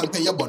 Can't pay your bun.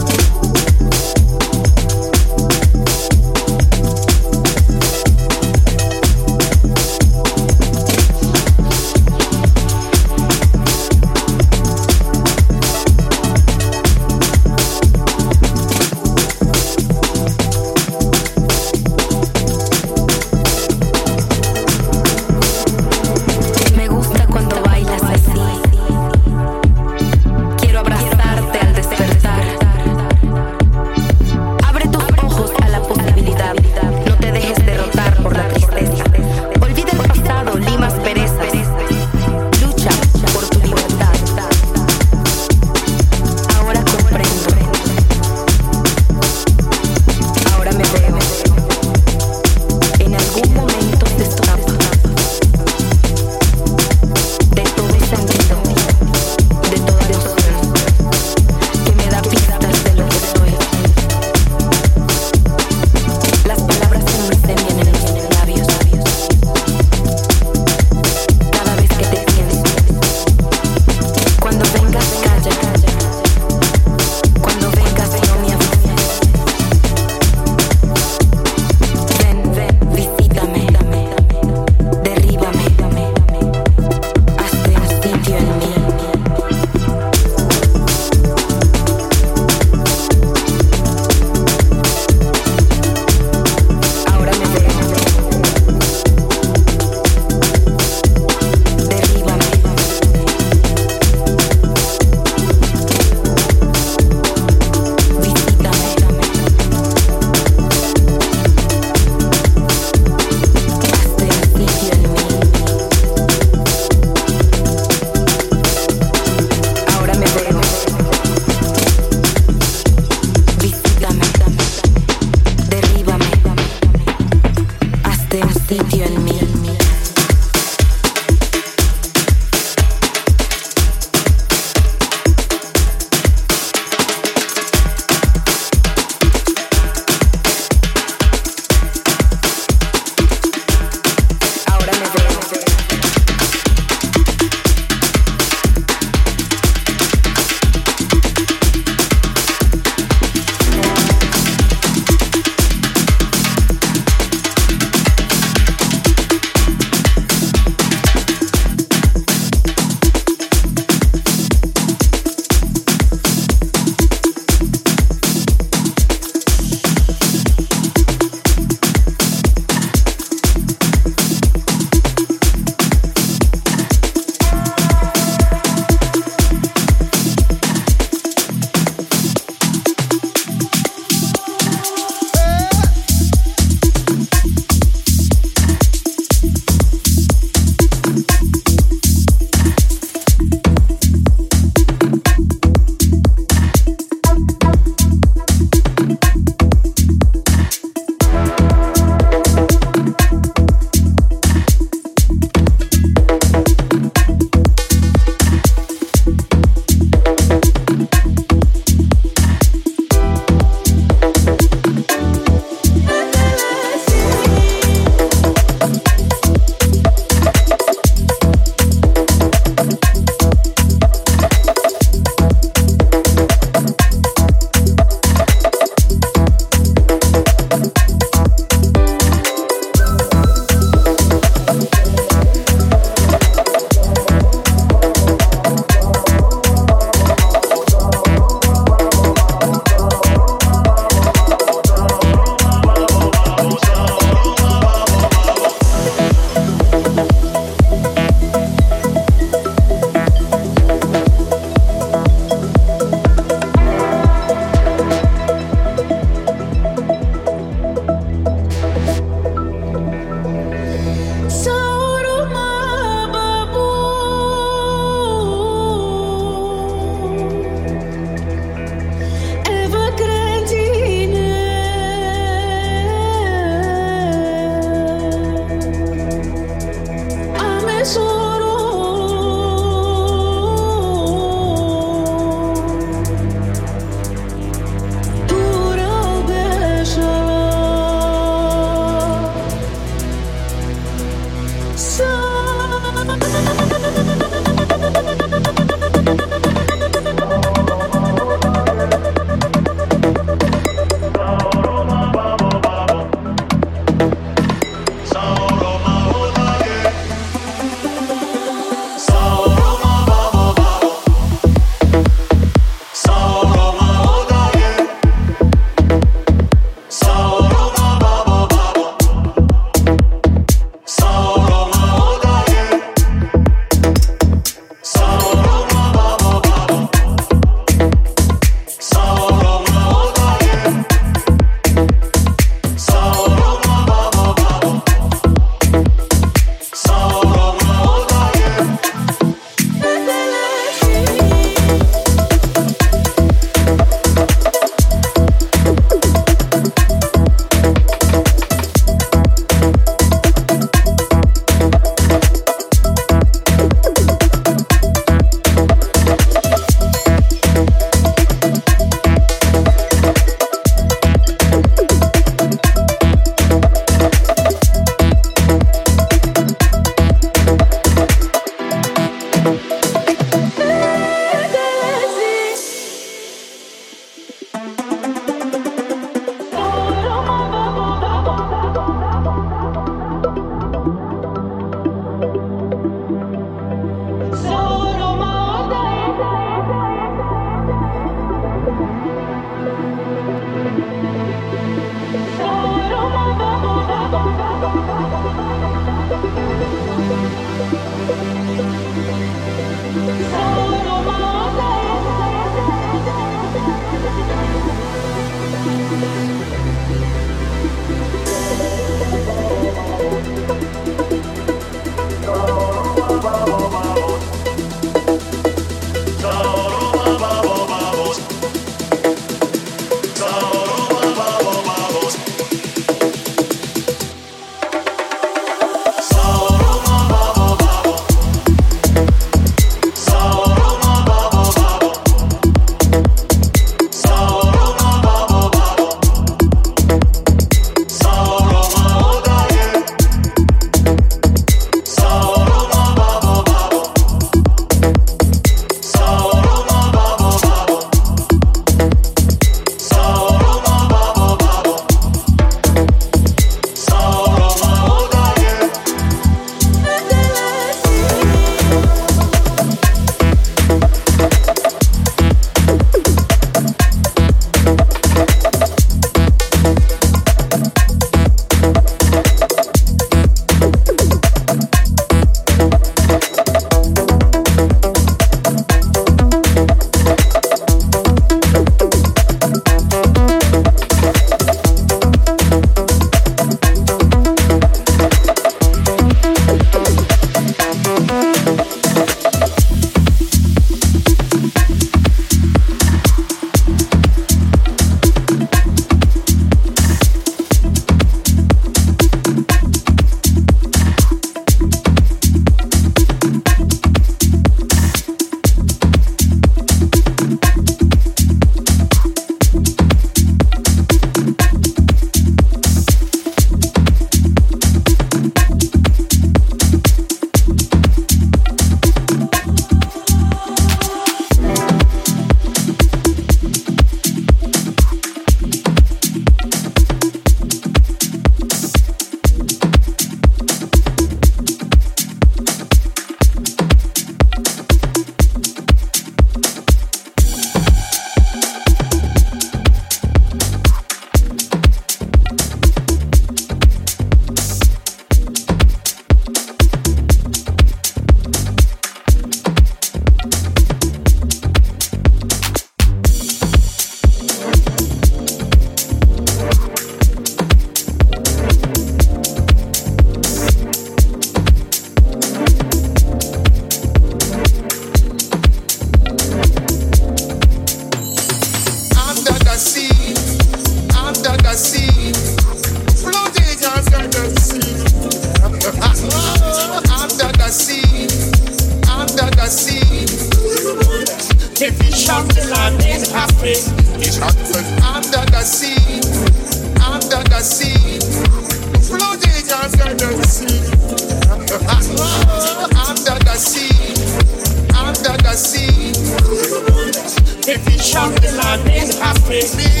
Is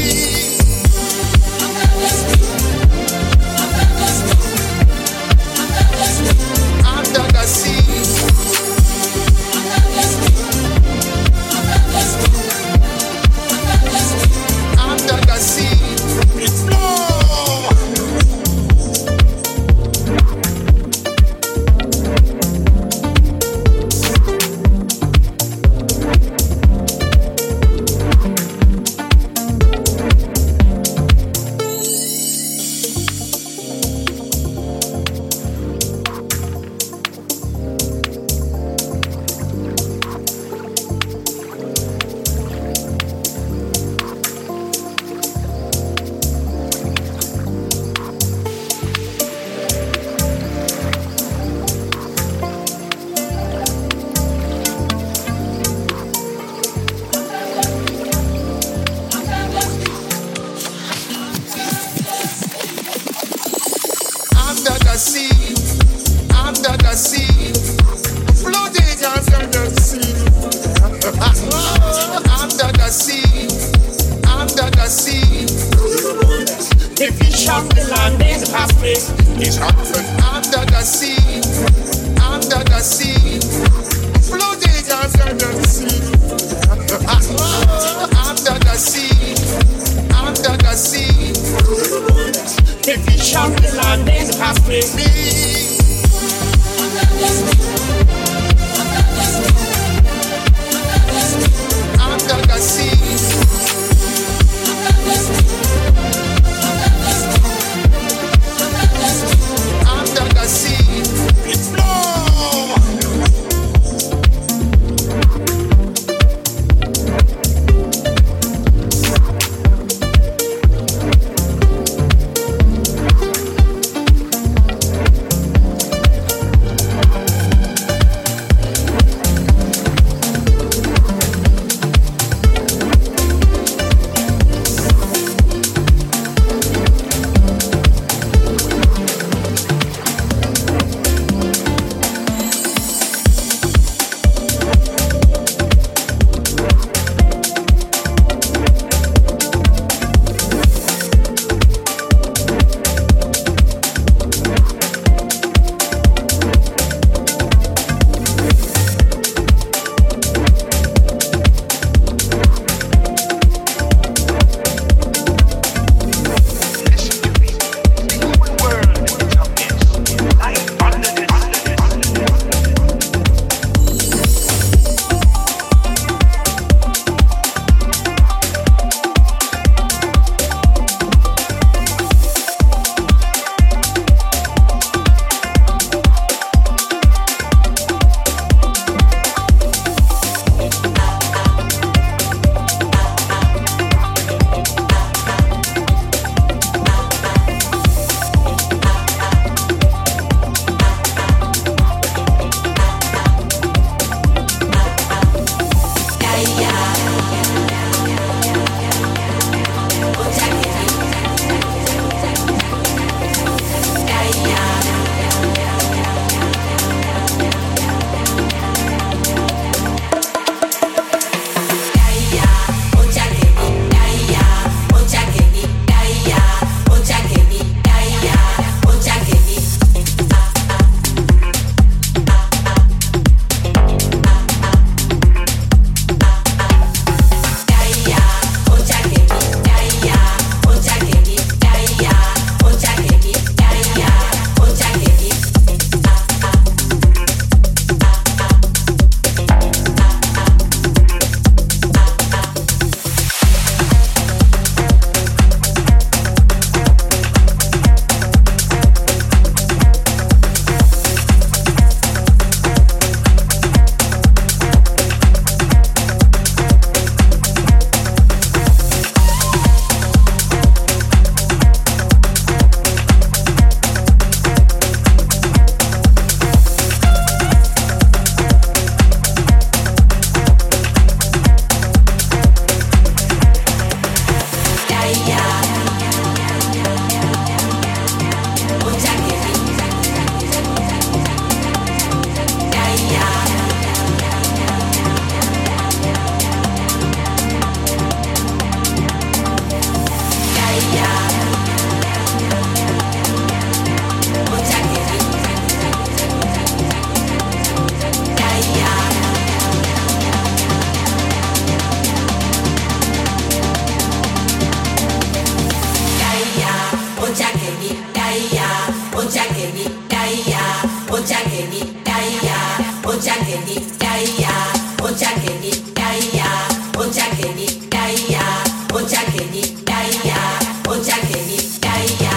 yeah.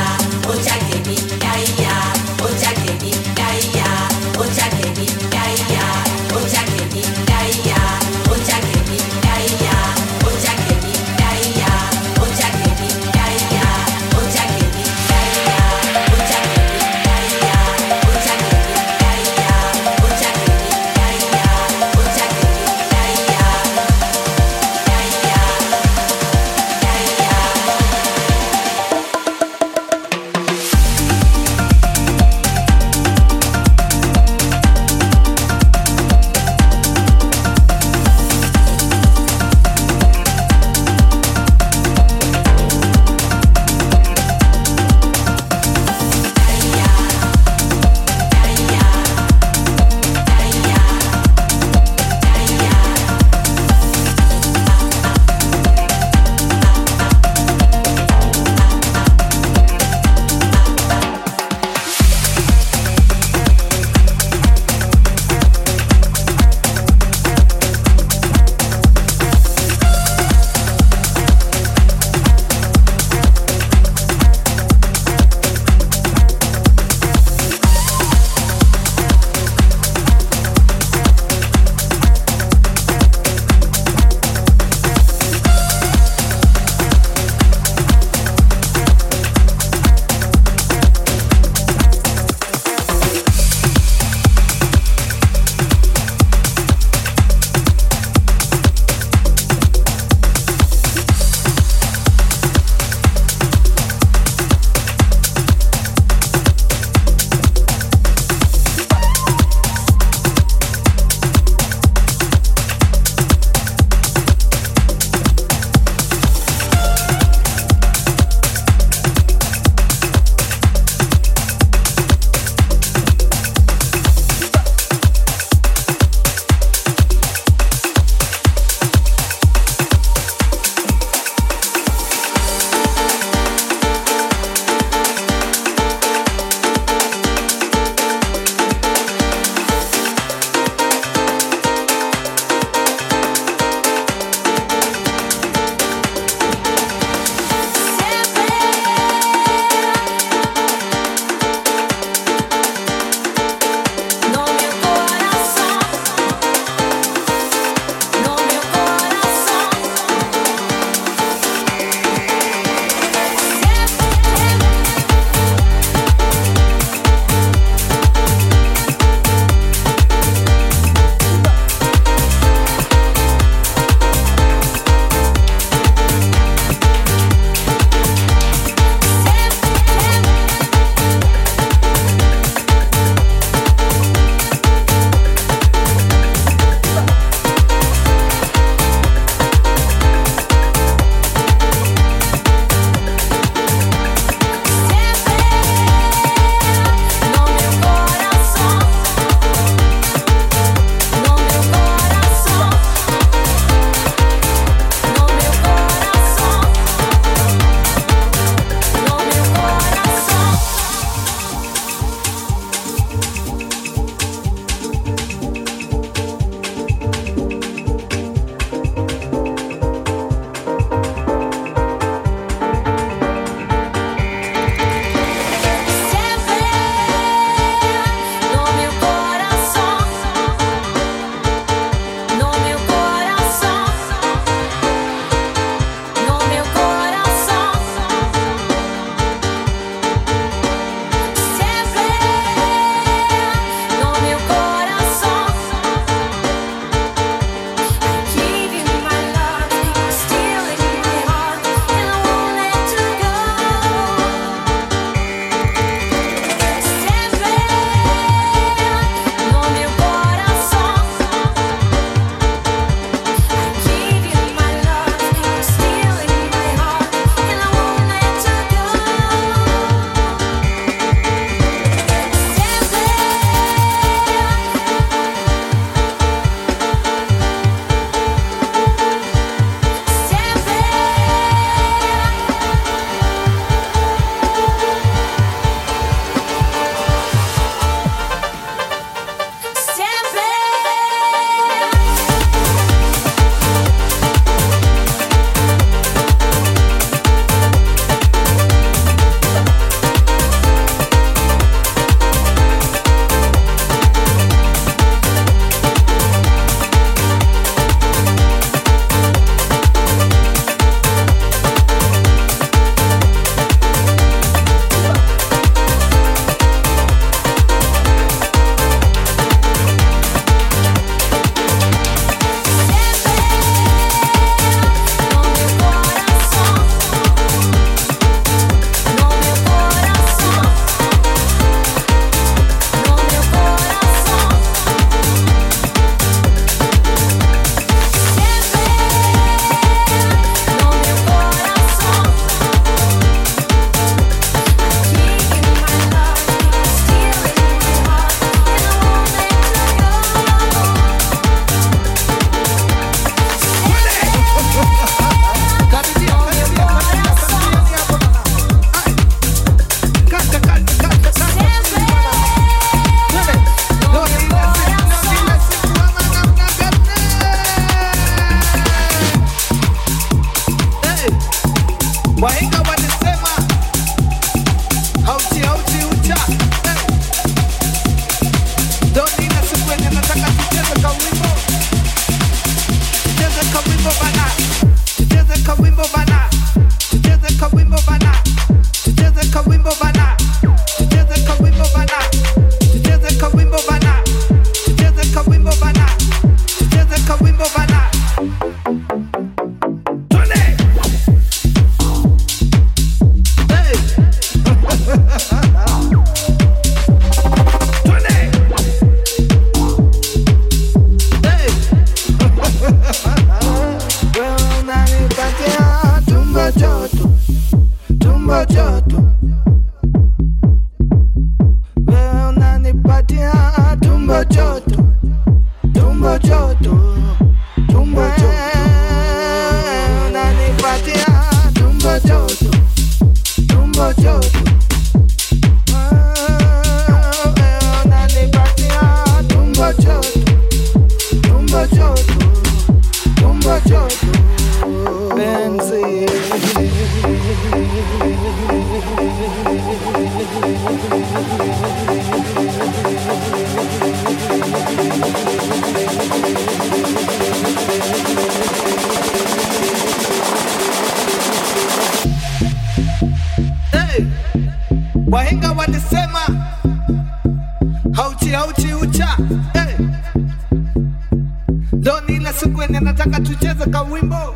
Doni ile siku yenye nataka tucheze kawimbo,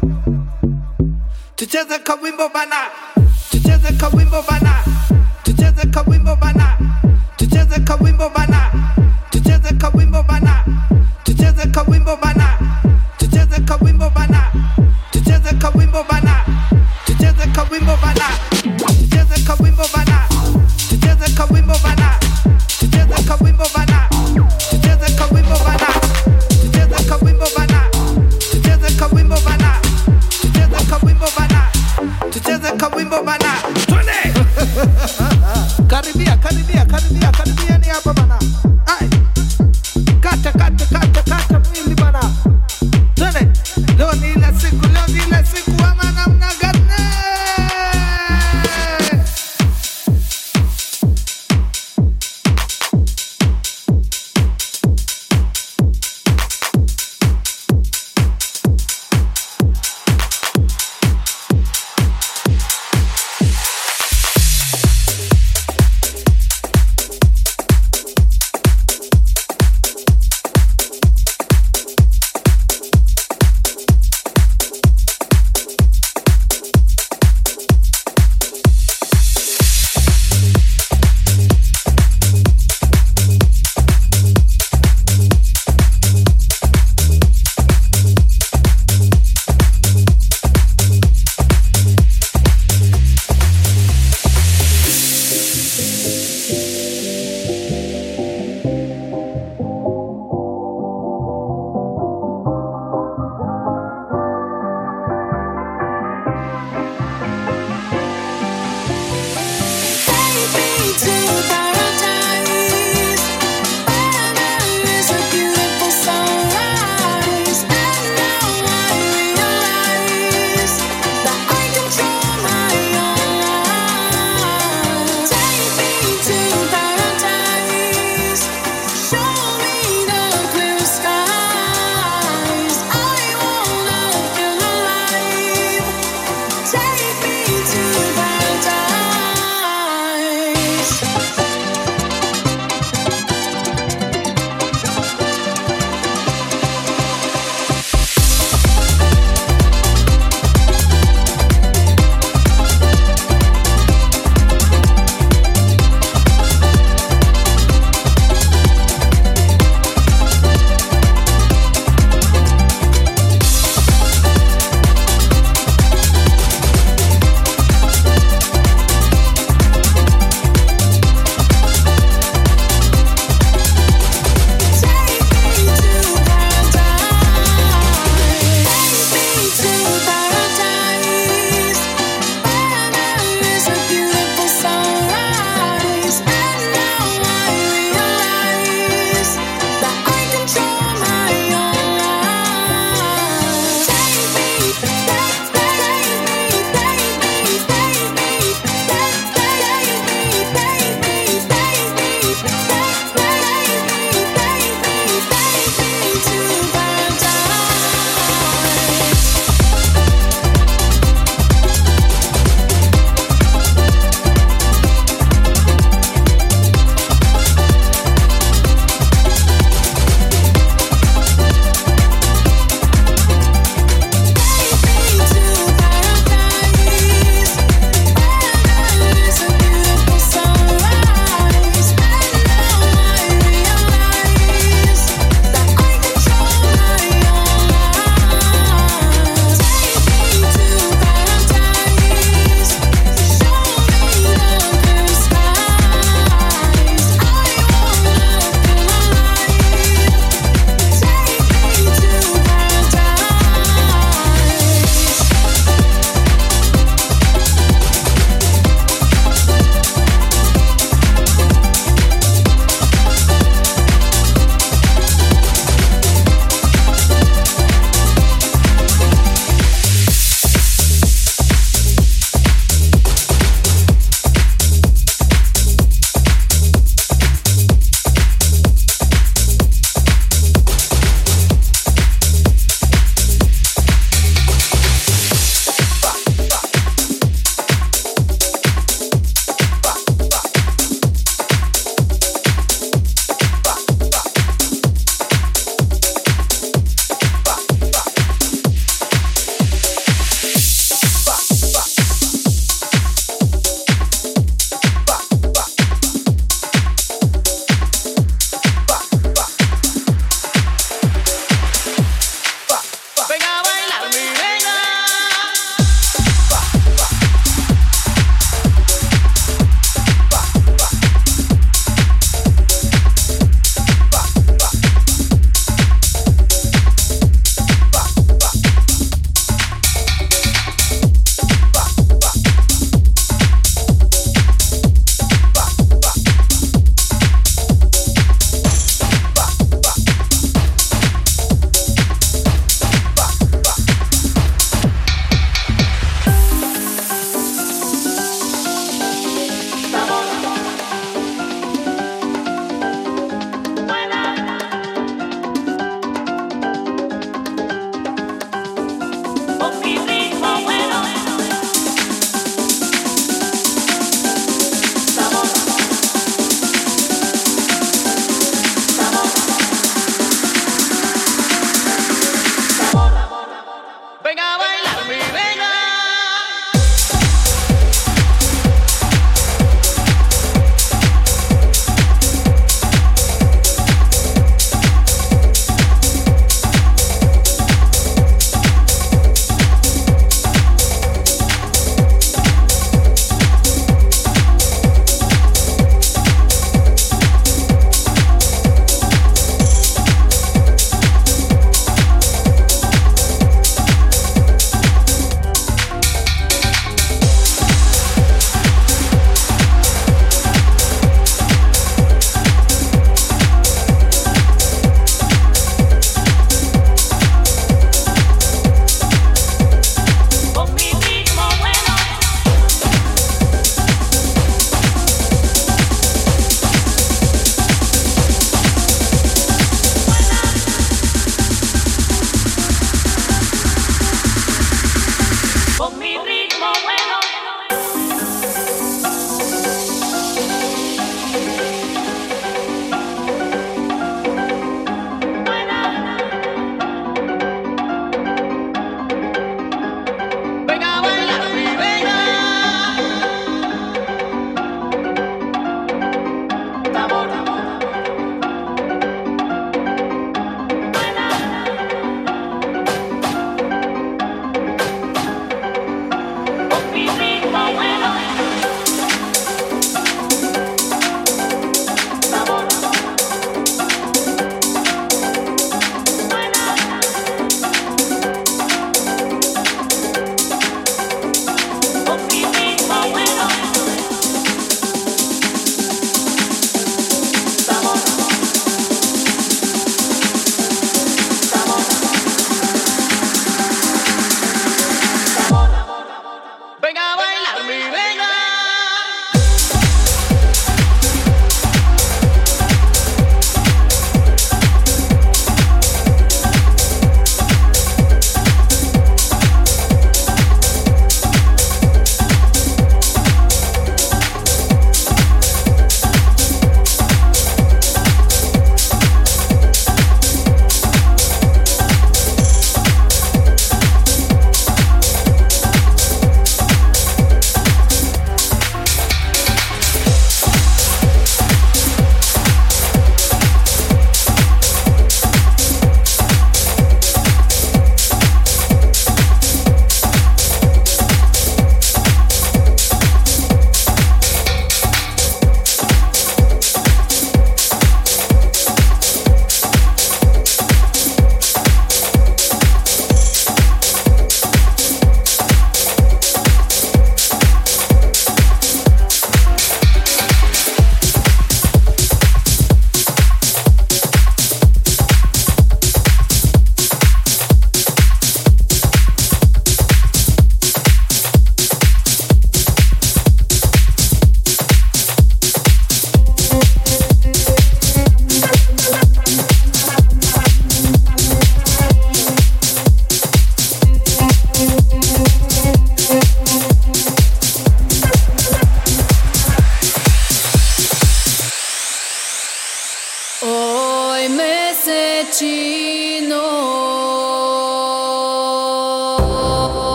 tucheze kawimbo bana.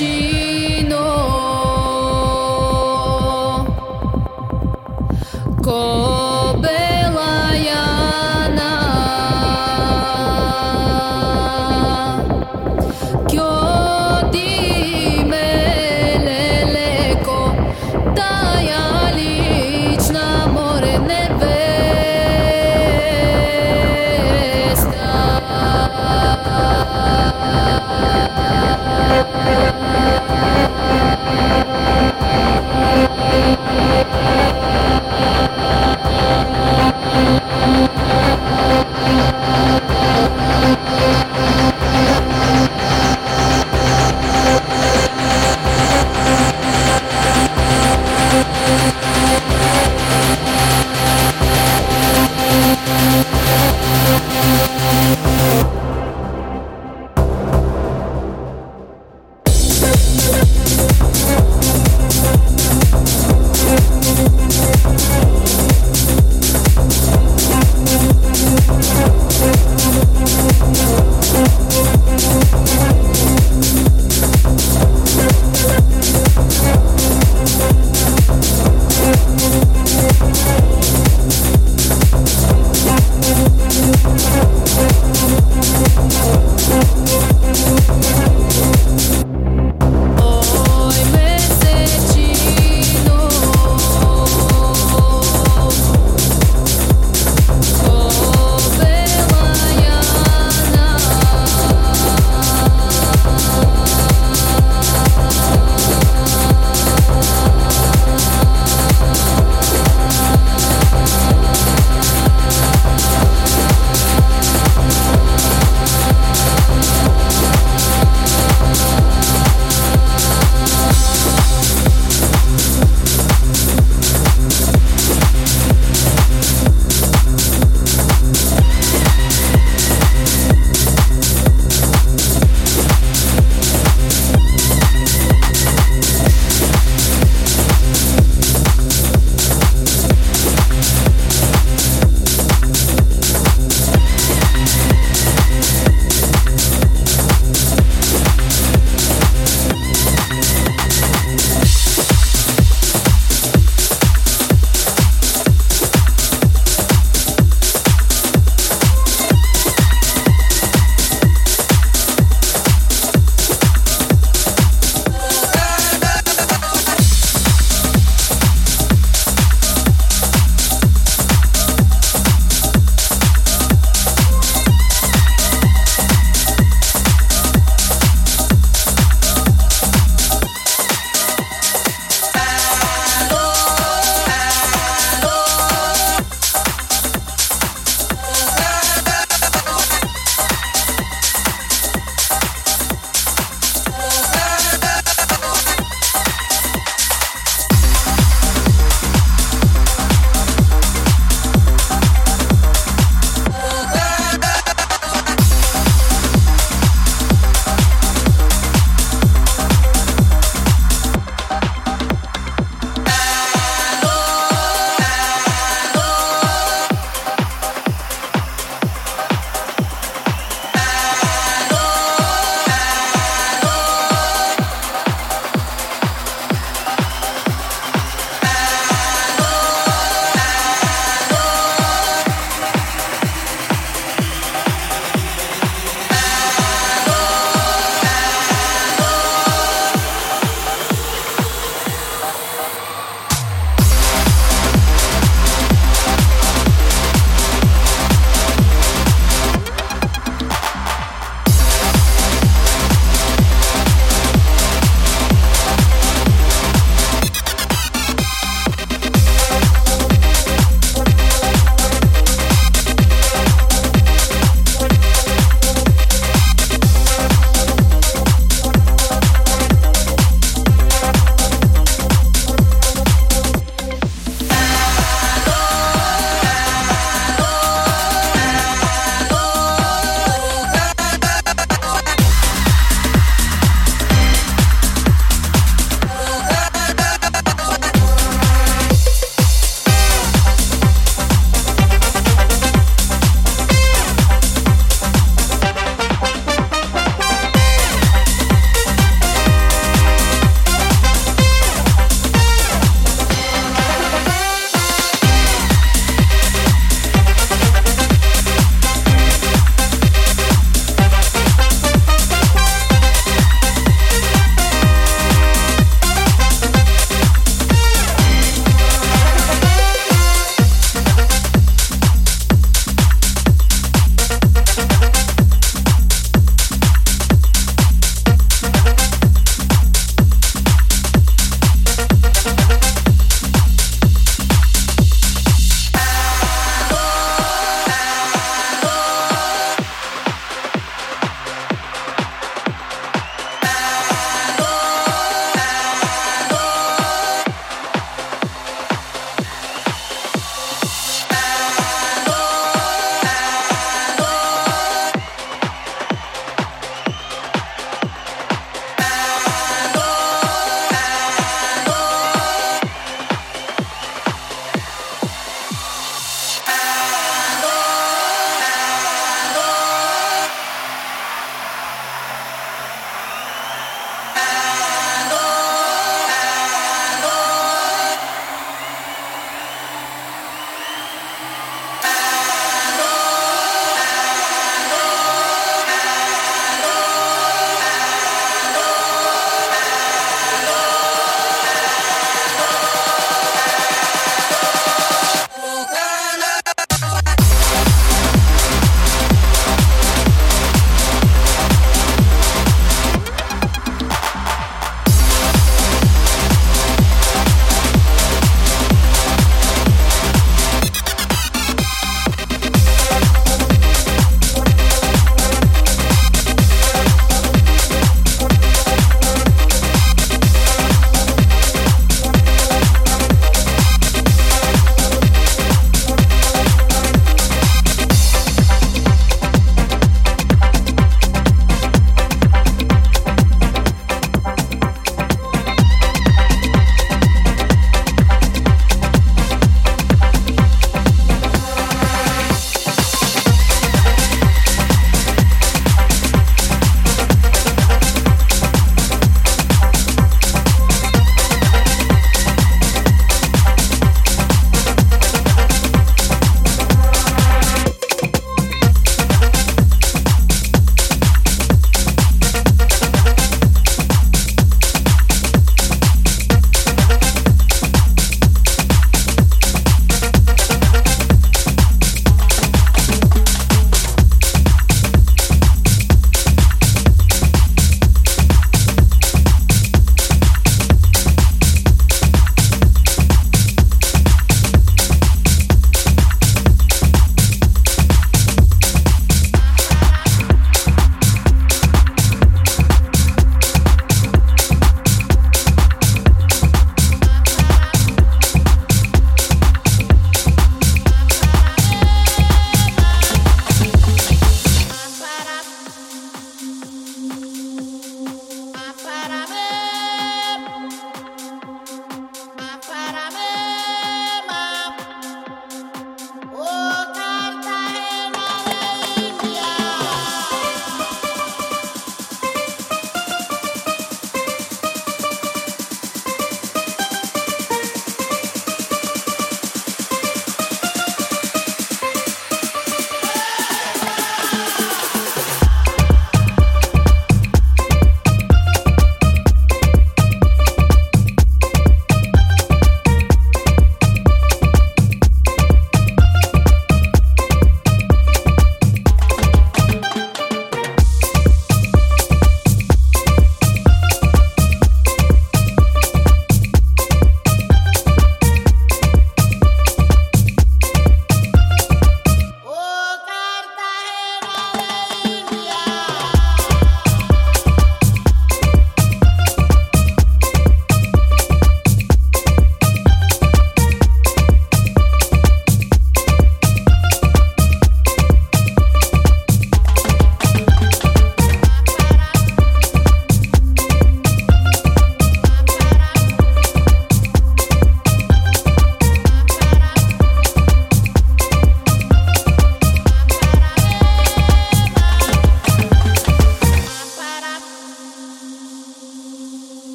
she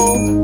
Go.